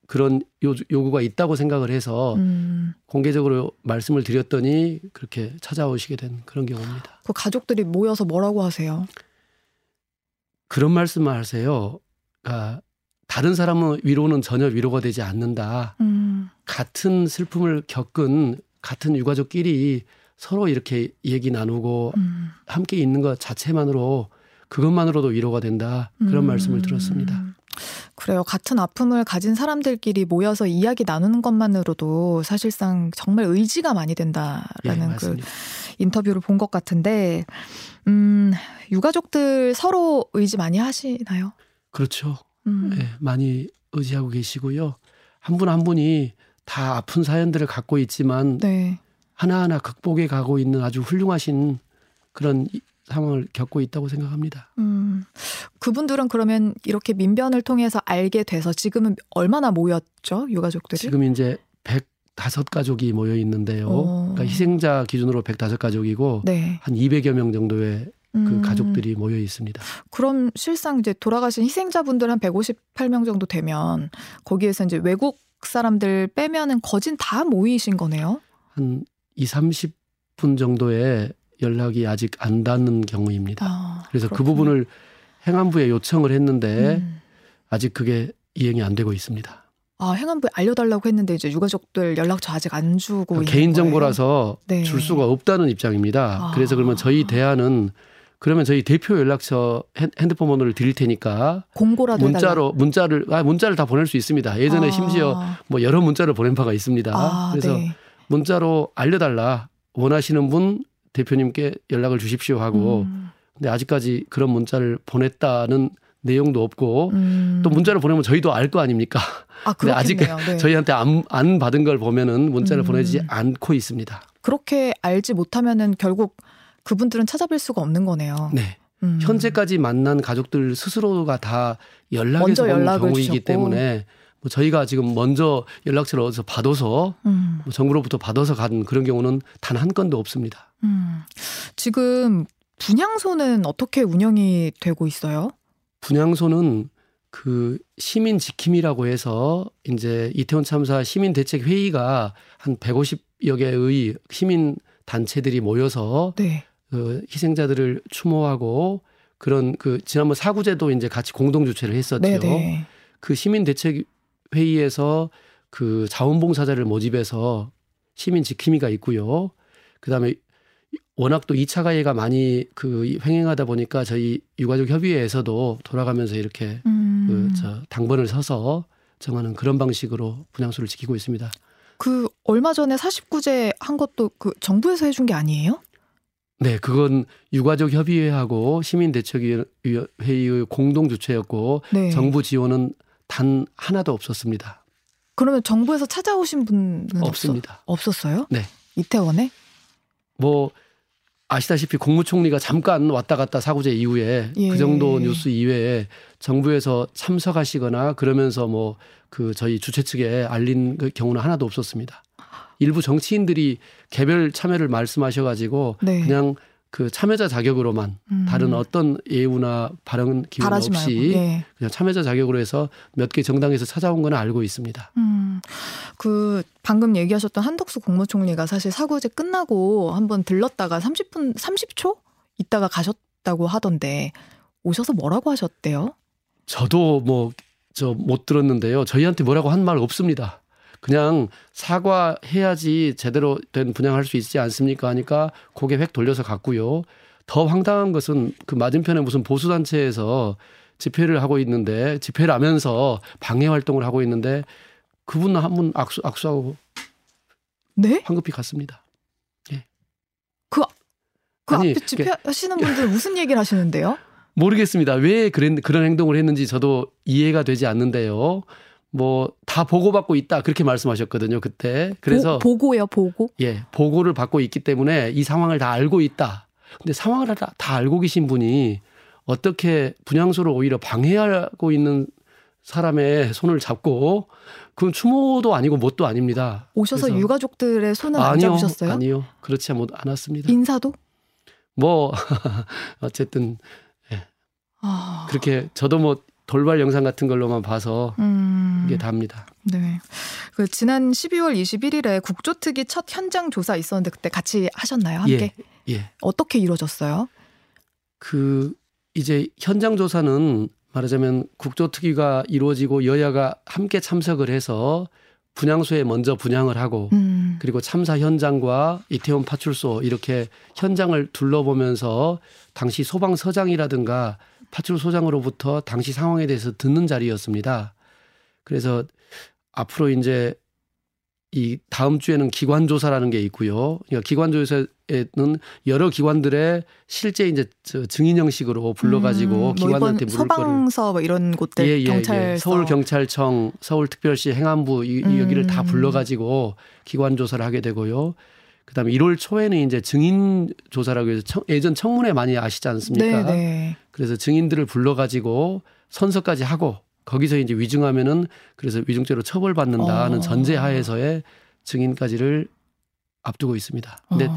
그런 요, 요구가 있다고 생각을 해서 음. 공개적으로 말씀을 드렸더니 그렇게 찾아오시게 된 그런 경우입니다. 그 가족들이 모여서 뭐라고 하세요? 그런 말씀을 하세요. 그러니까 다른 사람은 위로는 전혀 위로가 되지 않는다. 음. 같은 슬픔을 겪은 같은 유가족끼리 서로 이렇게 얘기 나누고 음. 함께 있는 것 자체만으로 그것만으로도 위로가 된다. 그런 음. 말씀을 들었습니다. 그래요. 같은 아픔을 가진 사람들끼리 모여서 이야기 나누는 것만으로도 사실상 정말 의지가 많이 예, 된다라는 그 맞습니다. 인터뷰를 본 것 같은데, 음, 유가족들 서로 의지 많이 하시나요? 그렇죠. 음. 예, 많이 의지하고 계시고요. 한 분한 분이 다 아픈 사연들을 갖고 있지만 네. 하나하나 극복해 가고 있는 아주 훌륭하신 그런 이- 상황을 겪고 있다고 생각합니다. 음, 그분들은 그러면 이렇게 민변을 통해서 알게 돼서 지금은 얼마나 모였죠? 유가족들이? 지금 이제 105가족이 모여 있는데요. 어. 그러니까 희생자 기준으로 105가족이고 네. 한 200여 명 정도의 그 음, 가족들이 모여 있습니다. 그럼 실상 이제 돌아가신 희생자분들 한 158명 정도 되면 거기에서 이제 외국 사람들 빼면은 거진 다 모이신 거네요. 한 2, 30분 정도의 연락이 아직 안 닿는 경우입니다. 아, 그래서 그 그렇군요. 부분을 행안부에 요청을 했는데 음. 아직 그게 이행이 안 되고 있습니다. 아, 행안부에 알려달라고 했는데 이제 유가족들 연락처 아직 안 주고 있는 개인? 정보라서 네. 줄 수가 없다는 입장입니다. 아. 그래서 그러면 저희 대안은 그러면 저희 대표 연락처 핸- 핸드폰 번호를 드릴 테니까 공고라도 문자로 문자를 아 문자를 다 보낼 수 있습니다. 예전에 아. 심지어 뭐 여러 문자를 보낸 바가 있습니다. 아, 그래서 네. 문자로 알려달라 원하시는 분 대표님께 연락을 주십시오 하고 음, 근데 아직까지 그런 문자를 보냈다는 내용도 없고 음. 또 문자를 보내면 저희도 알 거 아닙니까? 아, 근데 아직. 네. 저희한테 안, 안 받은 걸 보면은 문자를 음. 보내지 않고 있습니다. 그렇게 알지 못하면은 결국 그분들은 찾아뵐 수가 없는 거네요. 네. 음. 현재까지 만난 가족들 스스로가 다 연락해서 온 경우이기 주셨고. 때문에 뭐 저희가 지금 먼저 연락처를 어디서 받아서 음, 뭐 정부로부터 받아서 간 그런 경우는 단 한 건도 없습니다. 음. 지금 분향소는 어떻게 운영이 되고 있어요? 분향소는 그 시민 지킴이라고 해서 이제 이태원 참사 시민 대책 회의가 한 150여 개의 시민 단체들이 모여서 네. 그 희생자들을 추모하고 그런 그 지난번 사구제도 이제 같이 공동 주최를 했었죠. 네, 네. 그 시민 대책 회의에서 그 자원봉사자를 모집해서 시민 지킴이가 있고요. 그다음에 워낙 또 2차 가해가 많이 그 횡행하다 보니까 저희 유가족 협의회에서도 돌아가면서 이렇게 음. 그저 당번을 서서 정하는 그런 방식으로 분향소를 지키고 있습니다. 그 얼마 전에 49제 한 것도 그 정부에서 해준 게 아니에요? 네, 그건 유가족 협의회하고 시민 대책회의의 공동 주최였고 네. 정부 지원은 단 하나도 없었습니다. 그러면 정부에서 찾아오신 분은 없습니다. 없, 없었어요? 네. 이태원에? 뭐 아시다시피 국무총리가 잠깐 왔다 갔다 사구제 이후에 예. 그 정도 뉴스 이외에 정부에서 참석하시거나 그러면서 뭐 그 저희 주최 측에 알린 그 경우는 하나도 없었습니다. 일부 정치인들이 개별 참여를 말씀하셔가지고 네. 그냥 그 참여자 자격으로만 음. 다른 어떤 예우나 발언 바라지 없이. 예. 그냥 참여자 자격으로 해서 몇 개 정당에서 찾아온 건 알고 있습니다. 음, 그 방금 얘기하셨던 한덕수 국무총리가 사실 사고제 끝나고 한번 들렀다가 30분 30초 있다가 가셨다고 하던데 오셔서 뭐라고 하셨대요? 저도 뭐 저 못 들었는데요. 저희한테 뭐라고 한 말 없습니다. 그냥 사과해야지 제대로 된 분양할 수 있지 않습니까 하니까 고개 획 돌려서 갔고요. 더 황당한 것은 그 맞은편에 무슨 보수단체에서 집회를 하고 있는데 집회를 하면서 방해 활동을 하고 있는데 그분 한 분 악수, 악수하고 네? 황급히 갔습니다. 그 아니, 앞에 집회하시는 분들 무슨 얘기를 하시는데요? 모르겠습니다. 왜 그런 그런 행동을 했는지 저도 이해가 되지 않는데요. 뭐 다 보고받고 있다 그렇게 말씀하셨거든요 그때. 그래서 보, 고요 보고. 예 보고를 받고 있기 때문에 이 상황을 다 알고 있다. 근데 상황을 다, 다 알고 계신 분이 어떻게 분향소를 오히려 방해하고 있는 사람의 손을 잡고 그건 추모도 아니고 뭣도 아닙니다. 오셔서 유가족들의 손을 안 아니요, 잡으셨어요? 아니요. 그렇지 않았습니다. 인사도? 뭐 어쨌든 아... 그렇게 저도 뭐 돌발 영상 같은 걸로만 봐서 음... 이게 답니다. 네. 그 지난 12월 21일에 국조특위 첫 현장 조사 있었는데 그때 같이 하셨나요? 함께? 예. 예. 어떻게 이루어졌어요? 그 이제 현장 조사는 말하자면 국조특위가 이루어지고 여야가 함께 참석을 해서 분향소에 먼저 분향을 하고 음. 그리고 참사 현장과 이태원 파출소 이렇게 현장을 둘러보면서 당시 소방서장이라든가 파출소장으로부터 당시 상황에 대해서 듣는 자리였습니다. 그래서 앞으로 이제 이 다음 주에는 기관 조사라는 게 있고요. 그러니까 기관 조사에는 여러 기관들의 실제 이제 증인 형식으로 불러가지고 음, 뭐 기관한테 물을 소방서 뭐 이런 곳들 예, 예, 경찰서 예. 서울 경찰청, 서울특별시 행안부 이, 음. 여기를 다 불러가지고 기관 조사를 하게 되고요. 그다음에 1월 초에는 이제 증인 조사라고 해서 청, 예전 청문회 많이 아시지 않습니까? 네, 네. 그래서 증인들을 불러가지고 선서까지 하고 거기서 이제 위증하면은 그래서 위증죄로 처벌받는다는 어. 전제하에서의 증인까지를 앞두고 있습니다. 근데 어.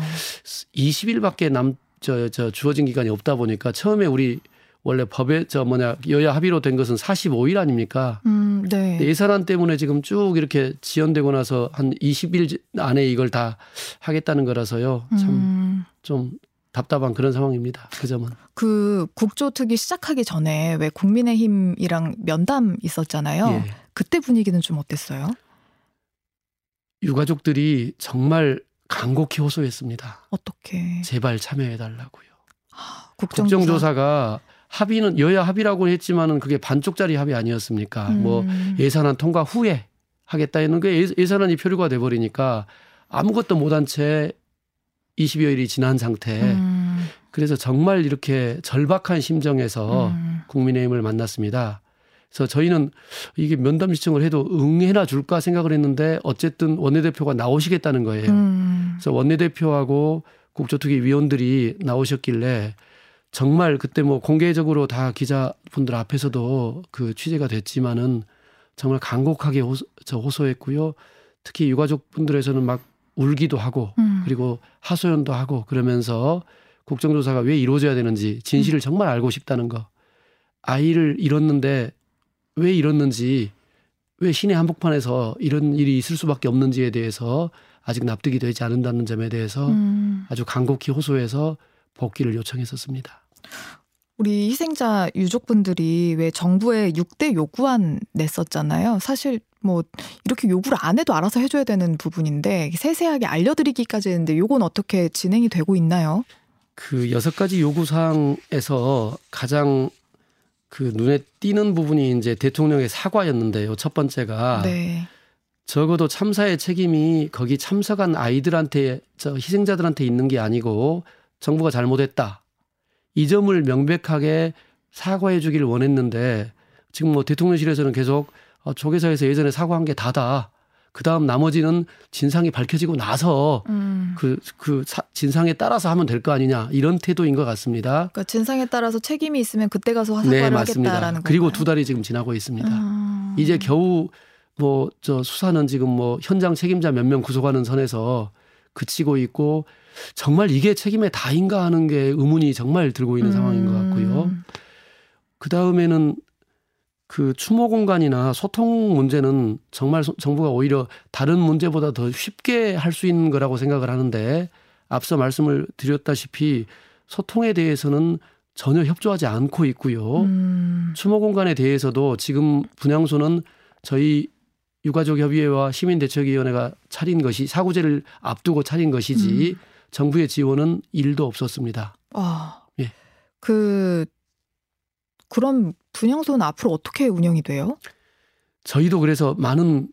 20일밖에 남 저 저 주어진 기간이 없다 보니까 처음에 우리 원래 법에 저 뭐냐 여야 합의로 된 것은 45일 아닙니까? 음, 네. 예산안 때문에 지금 쭉 이렇게 지연되고 나서 한 20일 안에 이걸 다 하겠다는 거라서요. 참좀 음. 답답한 그런 상황입니다. 그 점은. 그 국조특위 시작하기 전에 왜 국민의힘이랑 면담 있었잖아요. 예. 그때 분위기는 좀 어땠어요? 유가족들이 정말 간곡히 호소했습니다. 어떻게? 제발 참여해 달라고요. 국정조사. 국정조사 가 합의는 여야 합의라고 했지만은 그게 반쪽짜리 합의 아니었습니까? 뭐 음. 예산안 통과 후에 하겠다 했는 게 예- 예산안이 표류가 돼 버리니까 아무것도 못한 채 20여일이 지난 상태. 음. 그래서 정말 이렇게 절박한 심정에서 음. 국민의힘을 만났습니다. 그래서 저희는 이게 면담 신청을 해도 응해나 줄까 생각을 했는데 어쨌든 원내대표가 나오시겠다는 거예요. 음. 그래서 원내대표하고 국조특위 위원들이 나오셨길래 정말 그때 뭐 공개적으로 다 기자분들 앞에서도 그 취재가 됐지만은 정말 간곡하게 호소, 저 호소했고요. 특히 유가족 분들에서는 막 울기도 하고 음. 그리고 하소연도 하고 그러면서 국정조사가 왜 이루어져야 되는지 진실을 정말 알고 싶다는 거. 아이를 잃었는데 왜 잃었는지 왜 신의 한복판에서 이런 일이 있을 수밖에 없는지에 대해서 아직 납득이 되지 않는다는 점에 대해서 음. 아주 간곡히 호소해서 복귀를 요청했었습니다. 우리 희생자 유족분들이 왜 정부에 6대 요구안 냈었잖아요. 사실 뭐 이렇게 요구를 안 해도 알아서 해줘야 되는 부분인데 세세하게 알려드리기까지 했는데 요건 어떻게 진행이 되고 있나요? 그 여섯 가지 요구 사항에서 가장 그 눈에 띄는 부분이 이제 대통령의 사과였는데요. 첫 번째가 네. 적어도 참사의 책임이 거기 참석한 아이들한테 저 희생자들한테 있는 게 아니고 정부가 잘못했다. 이 점을 명백하게 사과해 주기를 원했는데 지금 뭐 대통령실에서는 계속 어, 조계사에서 예전에 사과한 게 다다. 그 다음 나머지는 진상이 밝혀지고 나서 음. 그, 그 사- 진상에 따라서 하면 될 거 아니냐 이런 태도인 것 같습니다. 그러니까 진상에 따라서 책임이 있으면 그때 가서 사과를 네, 맞습니다. 하겠다라는 그리고 건가요? 두 달이 지금 지나고 있습니다. 아. 이제 겨우 뭐 저 수사는 지금 뭐 현장 책임자 몇 명 구속하는 선에서 그치고 있고 정말 이게 책임의 다인가 하는 게 의문이 정말 들고 있는 상황인 것 같고요. 음. 그 다음에는 그 추모 공간이나 소통 문제는 정말 소- 정부가 오히려 다른 문제보다 더 쉽게 할 수 있는 거라고 생각을 하는데 앞서 말씀을 드렸다시피 소통에 대해서는 전혀 협조하지 않고 있고요. 음. 추모 공간에 대해서도 지금 분향소는 저희 유가족 협의회와 시민대책위원회가 차린 것이 사구제를 앞두고 차린 것이지 음. 정부의 지원은 일도 없었습니다. 아. 예. 그 그럼 분향소는 앞으로 어떻게 운영이 돼요? 저희도 그래서 많은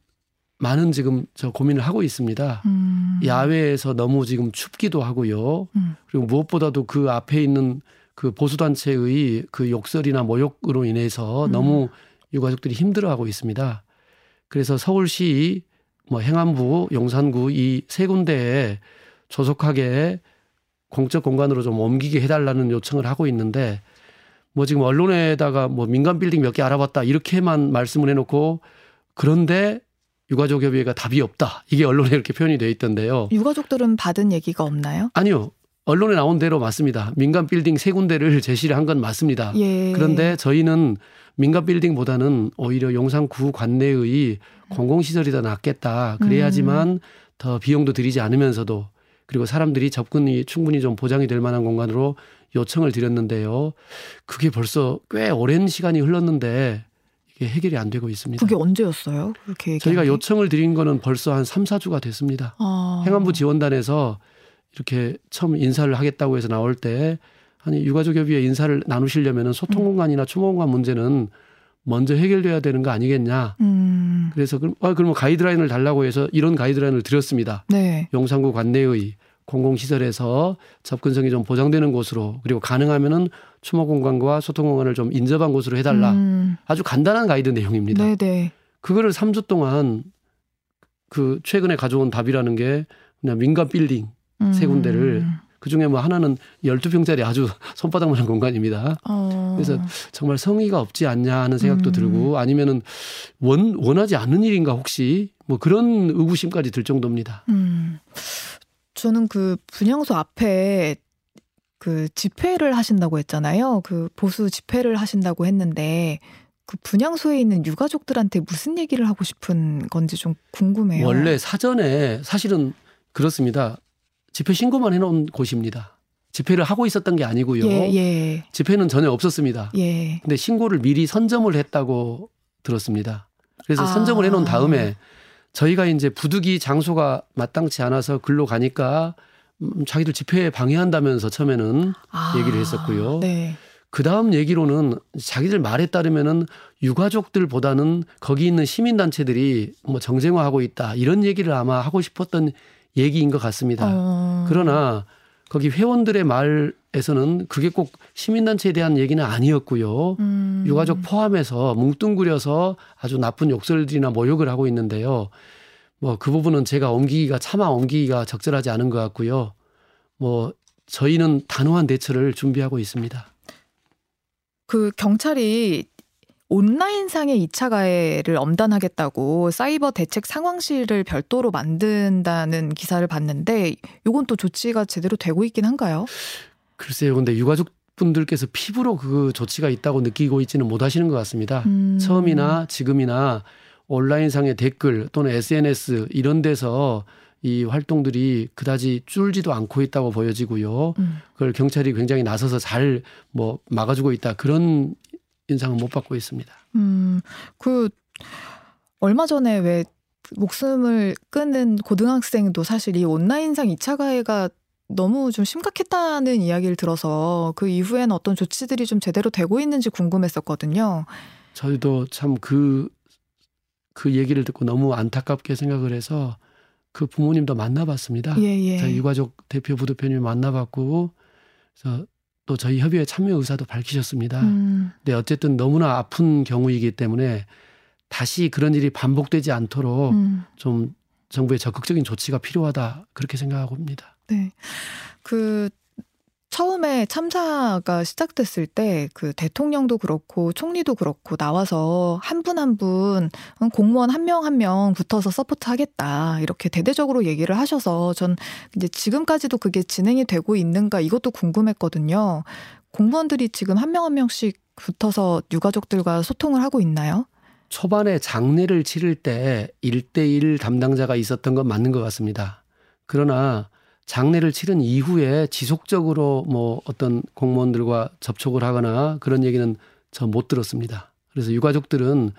많은 지금 저 고민을 하고 있습니다. 음. 야외에서 너무 지금 춥기도 하고요. 음. 그리고 무엇보다도 그 앞에 있는 그 보수단체의 그 욕설이나 모욕으로 인해서 음. 너무 유가족들이 힘들어하고 있습니다. 그래서 서울시 뭐 행안부, 용산구 이 세 군데에 조속하게 공적 공간으로 좀 옮기게 해달라는 요청을 하고 있는데 뭐 지금 언론에다가 뭐 민간 빌딩 몇 개 알아봤다 이렇게만 말씀을 해놓고 그런데 유가족 협의회가 답이 없다 이게 언론에 이렇게 표현이 돼 있던데요. 유가족들은 받은 얘기가 없나요? 아니요. 언론에 나온 대로 맞습니다. 민간 빌딩 세 군데를 제시를 한 건 맞습니다. 예. 그런데 저희는 민간 빌딩보다는 오히려 용산구 관내의 공공시설이 더 낫겠다. 그래야지만 더 비용도 들이지 않으면서도 그리고 사람들이 접근이 충분히 좀 보장이 될 만한 공간으로 요청을 드렸는데요. 그게 벌써 꽤 오랜 시간이 흘렀는데 이게 해결이 안 되고 있습니다. 그게 언제였어요? 그렇게 저희가 게? 요청을 드린 거는 벌써 한 3, 4주가 됐습니다. 아. 행안부 지원단에서 이렇게 처음 인사를 하겠다고 해서 나올 때 아니 유가족협의회 인사를 나누시려면 소통 공간이나 추모 공간 문제는 먼저 해결돼야 되는 거 아니겠냐. 음. 그래서 그럼 아 그러면 가이드라인을 달라고 해서 이런 가이드라인을 드렸습니다. 네. 용산구 관내의 공공시설에서 접근성이 좀 보장되는 곳으로 그리고 가능하면은 추모 공간과 소통 공간을 좀 인접한 곳으로 해달라. 음. 아주 간단한 가이드 내용입니다. 네, 네. 그거를 3주 동안 그 최근에 가져온 답이라는 게 그냥 민간 빌딩 음. 세 군데를 그 중에 뭐 하나는 12평짜리 아주 손바닥만한 공간입니다. 어. 그래서 정말 성의가 없지 않냐 하는 생각도 음. 들고 아니면은 원, 원하지 않는 일인가 혹시 뭐 그런 의구심까지 들 정도입니다. 음. 저는 그 분향소 앞에 그 집회를 하신다고 했잖아요. 그 보수 집회를 하신다고 했는데 그 분향소에 있는 유가족들한테 무슨 얘기를 하고 싶은 건지 좀 궁금해요. 원래 사전에 사실은 그렇습니다. 집회 신고만 해놓은 곳입니다. 집회를 하고 있었던 게 아니고요. 예, 예. 집회는 전혀 없었습니다. 예. 근데 신고를 미리 선점을 했다고 들었습니다. 그래서 아. 선점을 해놓은 다음에 저희가 이제 부득이 장소가 마땅치 않아서 글로 가니까 음, 자기들 집회에 방해한다면서 처음에는 아. 얘기를 했었고요. 네. 그 다음 얘기로는 자기들 말에 따르면은 유가족들보다는 거기 있는 시민단체들이 뭐 정쟁화하고 있다 이런 얘기를 아마 하고 싶었던 얘기인 것 같습니다. 어. 그러나 거기 회원들의 말에서는 그게 꼭 시민단체에 대한 얘기는 아니었고요. 음. 유가족 포함해서 뭉뚱그려서 아주 나쁜 욕설들이나 모욕을 하고 있는데요. 뭐 그 부분은 제가 옮기기가 차마 옮기기가 적절하지 않은 것 같고요. 뭐 저희는 단호한 대처를 준비하고 있습니다. 그 경찰이 온라인상의 2차 가해를 엄단하겠다고 사이버 대책 상황실을 별도로 만든다는 기사를 봤는데 이건 또 조치가 제대로 되고 있긴 한가요? 글쎄요. 근데 유가족 분들께서 피부로 그 조치가 있다고 느끼고 있지는 못하시는 것 같습니다. 음. 처음이나 지금이나 온라인상의 댓글 또는 SNS 이런 데서 이 활동들이 그다지 줄지도 않고 있다고 보여지고요. 음. 그걸 경찰이 굉장히 나서서 잘 뭐 막아주고 있다 그런 인상은 못 받고 있습니다. 음, 그 얼마 전에 왜 목숨을 끊은 고등학생도 사실 이 온라인상 2차 가해가 너무 좀 심각했다는 이야기를 들어서 그 이후에는 어떤 조치들이 좀 제대로 되고 있는지 궁금했었거든요. 저희도 참 그 그 얘기를 듣고 너무 안타깝게 생각을 해서 그 부모님도 만나봤습니다. 예, 예. 유가족 대표 부대표님 만나봤고 그래서 또 저희 협의회 참여 의사도 밝히셨습니다. 음, 근데 어쨌든 너무나 아픈 경우이기 때문에 다시 그런 일이 반복되지 않도록 음, 좀 정부의 적극적인 조치가 필요하다 그렇게 생각하고 있습니다. 네. 그 처음에 참사가 시작됐을 때 그 대통령도 그렇고 총리도 그렇고 나와서 한 분 한 분 공무원 한명 한 명 붙어서 support 하겠다 이렇게 대대적으로 얘기를 하셔서 전 이제 지금까지도 그게 진행이 되고 있는가 이것도 궁금했거든요. 공무원들이 지금 한 명한 명씩 붙어서 유가족들과 소통을 하고 있나요? 초반에 장례를 치를 때 1대1 담당자가 있었던 건 맞는 것 같습니다. 그러나 장례를 치른 이후에 지속적으로 뭐 어떤 공무원들과 접촉을 하거나 그런 얘기는 저 못 들었습니다. 그래서 유가족들은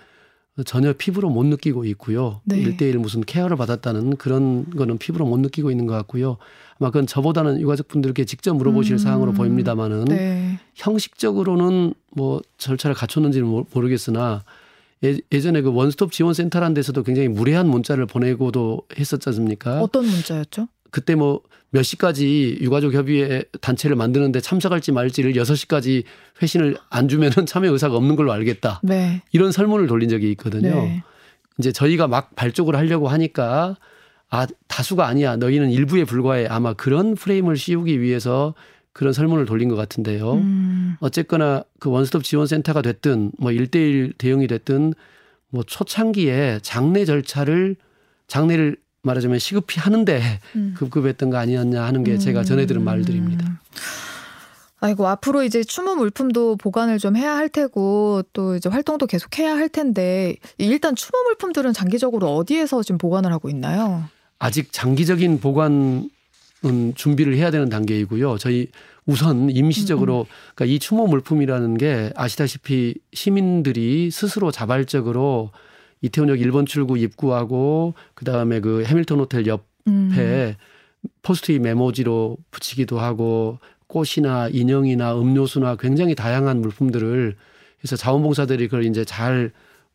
전혀 피부로 못 느끼고 있고요. 네. 일 1대1 무슨 케어를 받았다는 그런 거는 피부로 못 느끼고 있는 것 같고요. 아마 그건 저보다는 유가족분들께 직접 물어보실 음. 사항으로 보입니다만은 네. 형식적으로는 뭐 절차를 갖췄는지는 모르- 모르겠으나 예, 전에 그 원스톱 지원센터라는 데서도 굉장히 무례한 문자를 보내고도 했었지 않습니까? 어떤 문자였죠? 그때 뭐 몇 시까지 유가족 협의회 단체를 만드는데 참석할지 말지를 6시까지 회신을 안 주면은 참여 의사가 없는 걸로 알겠다. 네. 이런 설문을 돌린 적이 있거든요. 네. 이제 저희가 막 발족을 하려고 하니까 아, 다수가 아니야. 너희는 일부에 불과해. 아마 그런 프레임을 씌우기 위해서 그런 설문을 돌린 것 같은데요. 음. 어쨌거나 그 원스톱 지원센터가 됐든 뭐 1대1 대응이 됐든 뭐 초창기에 장례 절차를 장례를 말하자면 시급히 하는데 음. 급급했던 거 아니었냐 하는 게 제가 전해 들은 음. 말들입니다. 아이고 앞으로 이제 추모 물품도 보관을 좀 해야 할 테고 또 이제 활동도 계속 해야 할 텐데 일단 추모 물품들은 장기적으로 어디에서 지금 보관을 하고 있나요? 아직 장기적인 보관은 준비를 해야 되는 단계이고요. 저희 우선 임시적으로 그러니까 이 추모 물품이라는 게 아시다시피 시민들이 스스로 자발적으로 이태원역 1번 출구 입구하고 그다음에 그 해밀턴 호텔 옆에 음. 포스트잇 메모지로 붙이기도 하고 꽃이나 인형이나 음료수나 굉장히 다양한 물품들을 해서 자원봉사들이 그걸 이제 잘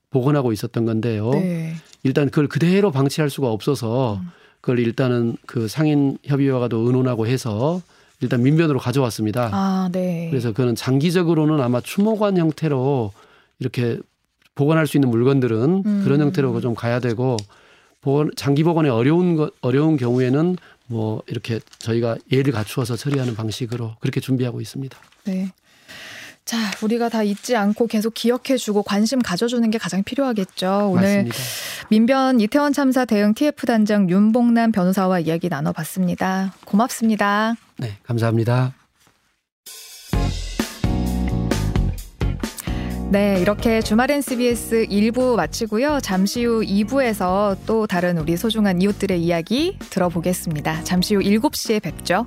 복원하고 있었던 건데요. 네. 일단 그걸 그대로 방치할 수가 없어서 음. 그걸 일단은 그 상인 협의회와도 의논하고 해서 일단 민변으로 가져왔습니다. 아, 네. 그래서 그는 장기적으로는 아마 추모관 형태로 이렇게 보관할 수 있는 물건들은 음. 그런 형태로 좀 가야 되고 보관, 장기 보관에 어려운 것 어려운 경우에는 뭐 이렇게 저희가 예를 갖추어서 처리하는 방식으로 그렇게 준비하고 있습니다. 네. 자, 우리가 다 잊지 않고 계속 기억해주고 관심 가져주는 게 가장 필요하겠죠. 오늘 맞습니다. 민변 이태원 참사 대응 TF 단장 윤봉남 변호사와 이야기 나눠봤습니다. 고맙습니다. 네, 감사합니다. 네, 이렇게 주말엔 CBS 1부 마치고요. 잠시 후 2부에서 또 다른 우리 소중한 이웃들의 이야기 들어보겠습니다. 잠시 후 7시에 뵙죠.